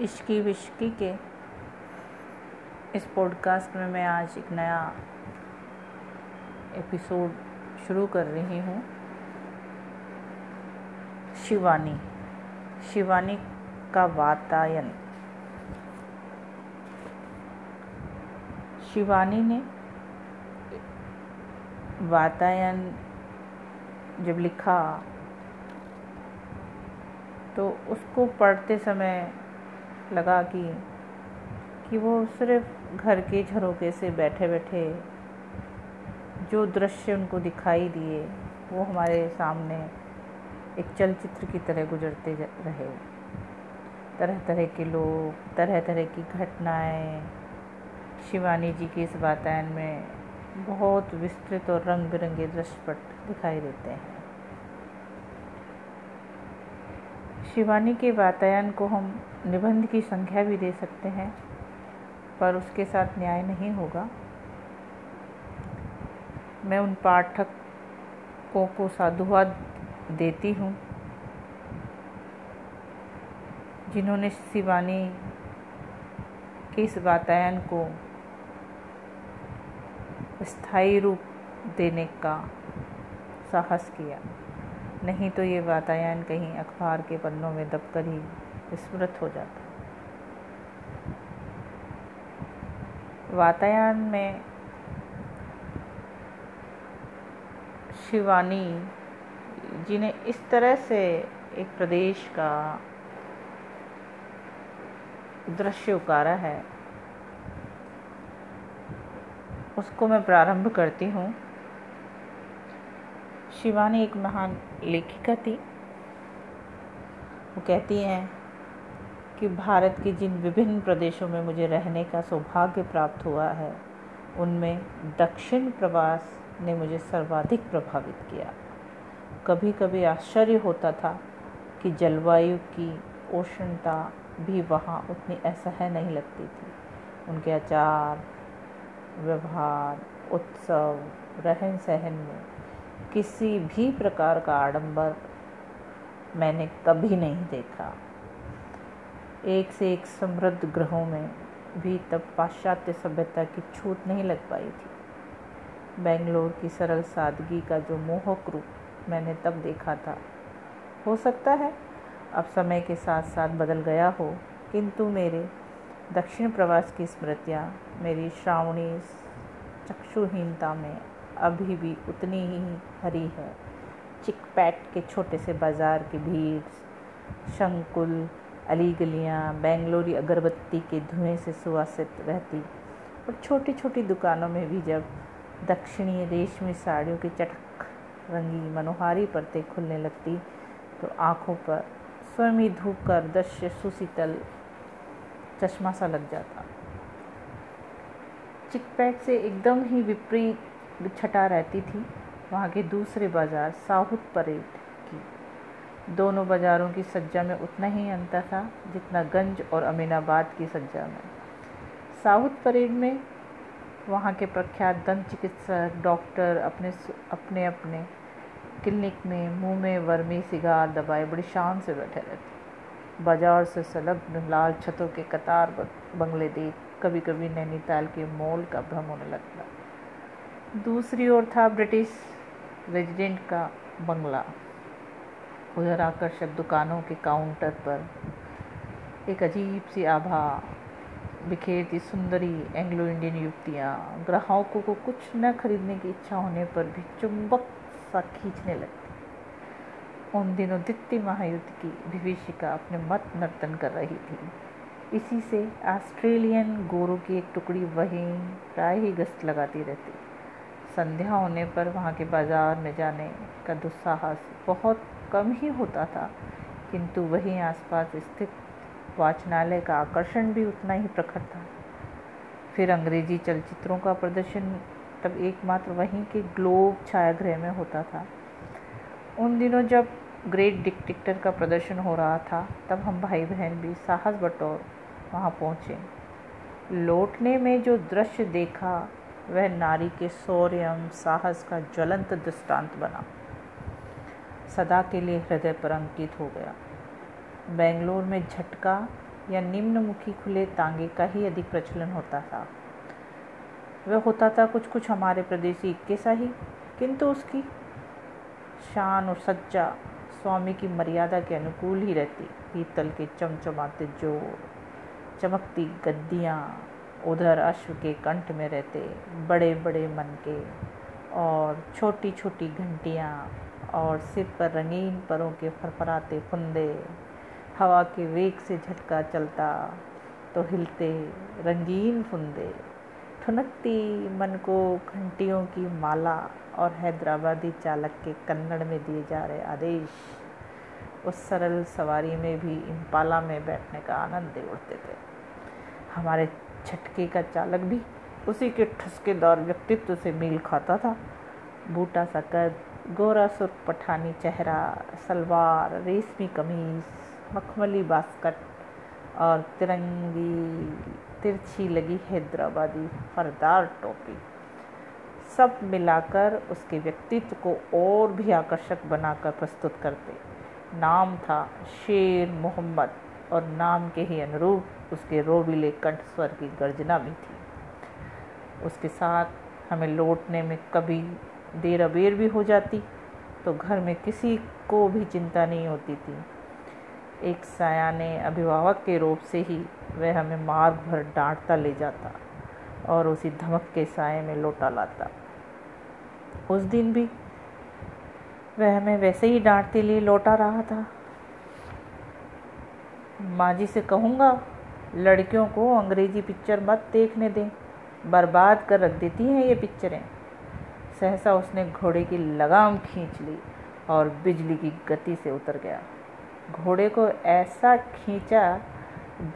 इश्की विश्की के। इस पॉडकास्ट में मैं आज एक नया एपिसोड शुरू कर रही हूँ। शिवानी। शिवानी का वातायन। शिवानी ने वातायन जब लिखा तो उसको पढ़ते समय लगा कि कि वो सिर्फ़ घर के झरोके से बैठे बैठे जो दृश्य उनको दिखाई दिए, वो हमारे सामने एक चलचित्र की तरह गुजरते रहे। तरह तरह के लोग, तरह तरह की घटनाएँ, शिवानी जी के इस वातायन में बहुत विस्तृत और रंग बिरंगे दृश्यपट दिखाई देते हैं। शिवानी के वातायन को हम निबंध की संख्या भी दे सकते हैं, पर उसके साथ न्याय नहीं होगा। मैं उन पाठकों को साधुवाद देती हूँ, जिन्होंने शिवानी के इस वातायन को स्थायी रूप देने का साहस किया। नहीं तो ये वातायन कहीं अखबार के पन्नों में दबकर ही स्मृत हो जाता। वातायन में शिवानी जिन्हें इस तरह से एक प्रदेश का दृश्य उकारा है, उसको मैं प्रारंभ करती हूँ। शिवानी एक महान लेखिका थी। वो कहती हैं कि भारत के जिन विभिन्न प्रदेशों में मुझे रहने का सौभाग्य प्राप्त हुआ है, उनमें दक्षिण प्रवास ने मुझे सर्वाधिक प्रभावित किया। कभी कभी आश्चर्य होता था कि जलवायु की उष्णता भी वहाँ उतनी असह्य नहीं लगती थी। उनके आचार व्यवहार, उत्सव रहन सहन में किसी भी प्रकार का आडंबर मैंने कभी नहीं देखा। एक से एक समृद्ध ग्रहों में भी तब पाश्चात्य सभ्यता की छूट नहीं लग पाई थी। बेंगलोर की सरल सादगी का जो मोहक रूप मैंने तब देखा था। हो सकता है अब समय के साथ साथ बदल गया हो, किंतु मेरे दक्षिण प्रवास की स्मृतियाँ मेरी श्रावणी चक्षुहीनता में अभी भी उतनी ही हरी है। चिकपैट के छोटे से बाज़ार की भीड़, शंकुल अली गलियाँ बेंगलोरी अगरबत्ती के धुएँ से सुवासित रहती। और छोटी छोटी दुकानों में भी जब दक्षिणी रेशमी साड़ियों की चटक रंगी मनोहारी परतें खुलने लगती तो आँखों पर स्वयं ही धूप कर दृश्य सुशीतल चश्मा सा लग जाता। चिकपैट से एकदम ही विपरीत छटा रहती थी, वहाँ के दूसरे बाज़ार साउथ परेड की। दोनों बाज़ारों की सज्जा में उतना ही अंतर था जितना गंज और अमीनाबाद की सज्जा में। साउथ परेड में वहाँ के प्रख्यात दंत चिकित्सक, डॉक्टर अपने अपने अपने क्लिनिक में मुँह में वर्मी सिगार दबाए बड़ी शान से बैठे रहते। बाज़ार से संलग्न लाल छतों के कतार बंगले देख कभी कभी नैनीताल के मॉल का भ्रम होने लगता। दूसरी ओर था ब्रिटिश रेजिडेंट का बंगला। उधर आकर्षक दुकानों के काउंटर पर एक अजीब सी आभा बिखेरती सुंदरी एंग्लो इंडियन युवतियाँ ग्राहकों को कुछ न खरीदने की इच्छा होने पर भी चुंबक सा खींचने लगती। उन दिनों दित्य महायुद्ध की विभीषिका अपने मत नर्तन कर रही थी। इसी से ऑस्ट्रेलियन गोरों की एक टुकड़ी वहीं प्राय ही गश्त लगाती रहती। संध्या होने पर वहाँ के बाज़ार में जाने का दुस्साहस बहुत कम ही होता था, किंतु वहीं आसपास स्थित वाचनालय का आकर्षण भी उतना ही प्रखर था। फिर अंग्रेज़ी चलचित्रों का प्रदर्शन तब एकमात्र वहीं के ग्लोब छायागृह में होता था। उन दिनों जब ग्रेट डिक्टिक्टर का प्रदर्शन हो रहा था, तब हम भाई बहन भी साहस बटोर वहाँ पहुँचे। लौटने में जो दृश्य देखा वह नारी के शौर्य साहस का ज्वलंत दृष्टांत बना। सदा के लिए हृदय पर अंकित हो गया। बेंगलोर में झटका या निम्नमुखी खुले तांगे का ही अधिक प्रचलन होता था। वह होता था कुछ कुछ हमारे प्रदेशी इक्के सा ही, किंतु उसकी शान और सज्जा स्वामी की मर्यादा के अनुकूल ही रहती। पीतल के चमचमाते ज़ोर, चमकती गद्दियाँ उधर अश्व के कंठ में रहते बड़े बड़े मन के और छोटी छोटी घंटियाँ और सिर पर रंगीन परों के फरफराते फुंदे, हवा के वेग से झटका चलता तो हिलते रंगीन फुंदे। ठुनकती मन को घंटियों की माला और हैदराबादी चालक के कन्नड़ में दिए जा रहे आदेश, उस सरल सवारी में भी इम्पाला में बैठने का आनंद उड़ते थे। हमारे छटके का चालक भी उसी के ठुसकेदार व्यक्तित्व से मेल खाता था। बूटा सा कद, गोरा सुर्ख पठानी चेहरा, सलवार, रेशमी कमीज, मखमली बास्कट और तिरंगी, तिरछी लगी हैदराबादी फरदार टोपी। सब मिलाकर उसके व्यक्तित्व को और भी आकर्षक बनाकर प्रस्तुत करते। नाम था शेर मोहम्मद और नाम के ही अनुरूप उसके रोबिले कंठ स्वर की गर्जना भी थी। उसके साथ हमें लौटने में कभी देर अबेर भी हो जाती तो घर में किसी को भी चिंता नहीं होती थी। एक सयाने अभिभावक के रूप से ही वह हमें मार्ग भर डांटता ले जाता और उसी धमक के साय में लौटा लाता। उस दिन भी वह हमें वैसे ही डांटते लिए लौटा रहा था। माँ जी से कहूँगा लड़कियों को अंग्रेज़ी पिक्चर मत देखने दें। बर्बाद कर रख देती हैं ये पिक्चरें। सहसा उसने घोड़े की लगाम खींच ली और बिजली की गति से उतर गया। घोड़े को ऐसा खींचा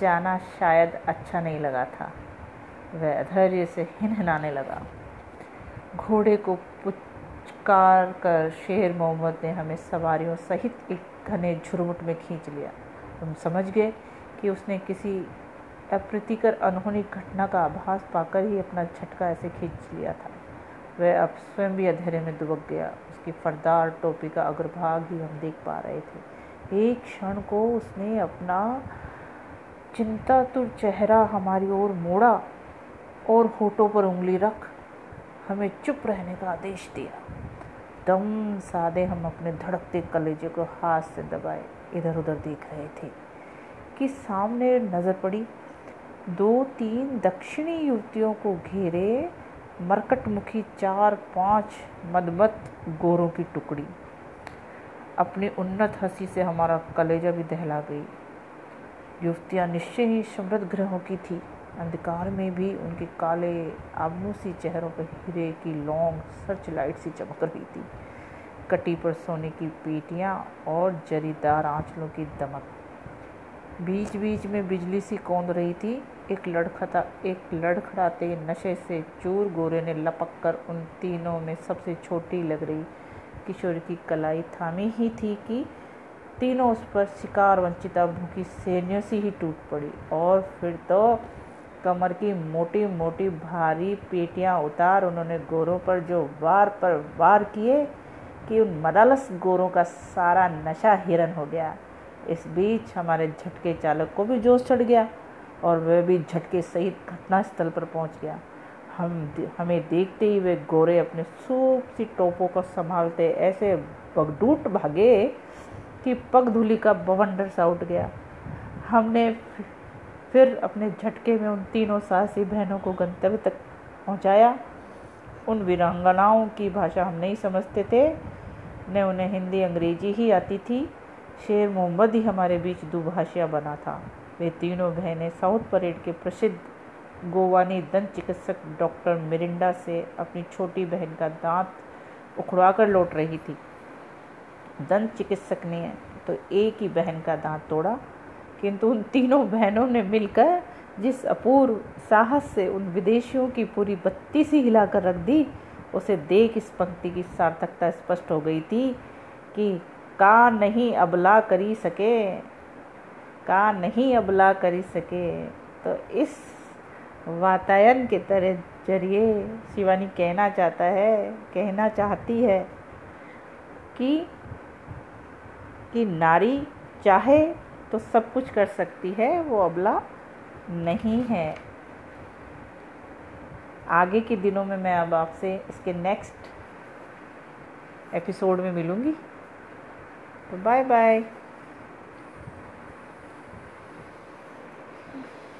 जाना शायद अच्छा नहीं लगा था। वह धैर्य से हिनहिनाने लगा। घोड़े को पुचकार कर शेर मोहम्मद ने हमें सवारियों सहित एक घने झुरमुट में खींच लिया। हम समझ गए? कि उसने किसी अप्रीतिकर अनहोनी घटना का आभास पाकर ही अपना झटका ऐसे खींच लिया था। वह अब स्वयं भी अंधेरे में दुबक गया। उसकी फरदार टोपी का अग्रभाग ही हम देख पा रहे थे। एक क्षण को उसने अपना चिंतातुर चेहरा हमारी ओर मोड़ा और होठों पर उंगली रख हमें चुप रहने का आदेश दिया। दम सादे हम अपने धड़कते कलेजे को हाथ से दबाए इधर उधर देख रहे थे। कि सामने नज़र पड़ी। दो तीन दक्षिणी युवतियों को घेरे मरकटमुखी चार पाँच मदमत गोरों की टुकड़ी। अपनी उन्नत हँसी से हमारा कलेजा भी दहला गई। युवतियाँ निश्चय ही समृद्ध ग्रहों की थी। अंधकार में भी उनके काले आबनूसी चेहरों पर हीरे की लौंग, सर्च लाइट सी चमक रही थी। कटी पर सोने की पेटियाँ और जरीदार आंचलों की दमक। बीच बीच में बिजली सी कौंद रही थी। एक लड़खता एक लड़खड़ाते नशे से चूर गोरे ने लपक कर उन तीनों में सबसे छोटी लग रही। किशोर की कलाई थामी ही थी कि तीनों उस पर शिकार वंचिता भूखी सेनियों से ही टूट पड़ी। और फिर तो कमर की मोटी मोटी भारी पेटियाँ उतार उन्होंने गोरों पर जो वार पर वार किए कि उन मदालस गोरों का सारा नशा हिरन हो गया। इस बीच हमारे झटके चालक को भी जोश चढ़ गया और वह भी झटके सहित घटनास्थल पर पहुँच गया। हम हमें देखते ही वे गोरे अपने सूप सी टोपों को संभालते ऐसे बगडूट भागे कि पग धूली का बवंडर सा उठ गया। हमने फिर अपने झटके में उन तीनों साहसी बहनों को गंतव्य तक पहुँचाया। उन वीरांगनाओं की भाषा हम नहीं समझते थे, न उन्हें हिंदी, अंग्रेज़ी ही आती थी। शेर मोहम्मद ही हमारे बीच दुभाषिया बना था। वे तीनों बहनें साउथ परेड के प्रसिद्ध गोवानी दंत चिकित्सक डॉक्टर मिरिंडा से अपनी छोटी बहन का दांत उखड़वा कर लौट रही थी। दंत चिकित्सक ने तो एक ही बहन का दांत तोड़ा, किंतु उन तीनों बहनों ने मिलकर जिस अपूर्व साहस से उन विदेशियों की पूरी बत्ती सी हिलाकर रख दी, उसे देख इस पंक्ति की सार्थकता स्पष्ट हो गई थी कि का नहीं अबला करी सके, का नहीं अबला करी सके। तो इस वातायन के तरह ज़रिए शिवानी कहना चाहता है, कहना चाहती है कि कि नारी चाहे तो सब कुछ कर सकती है, वो अबला नहीं है। आगे के दिनों में मैं अब आपसे इसके नेक्स्ट एपिसोड में मिलूँगी। Bye bye.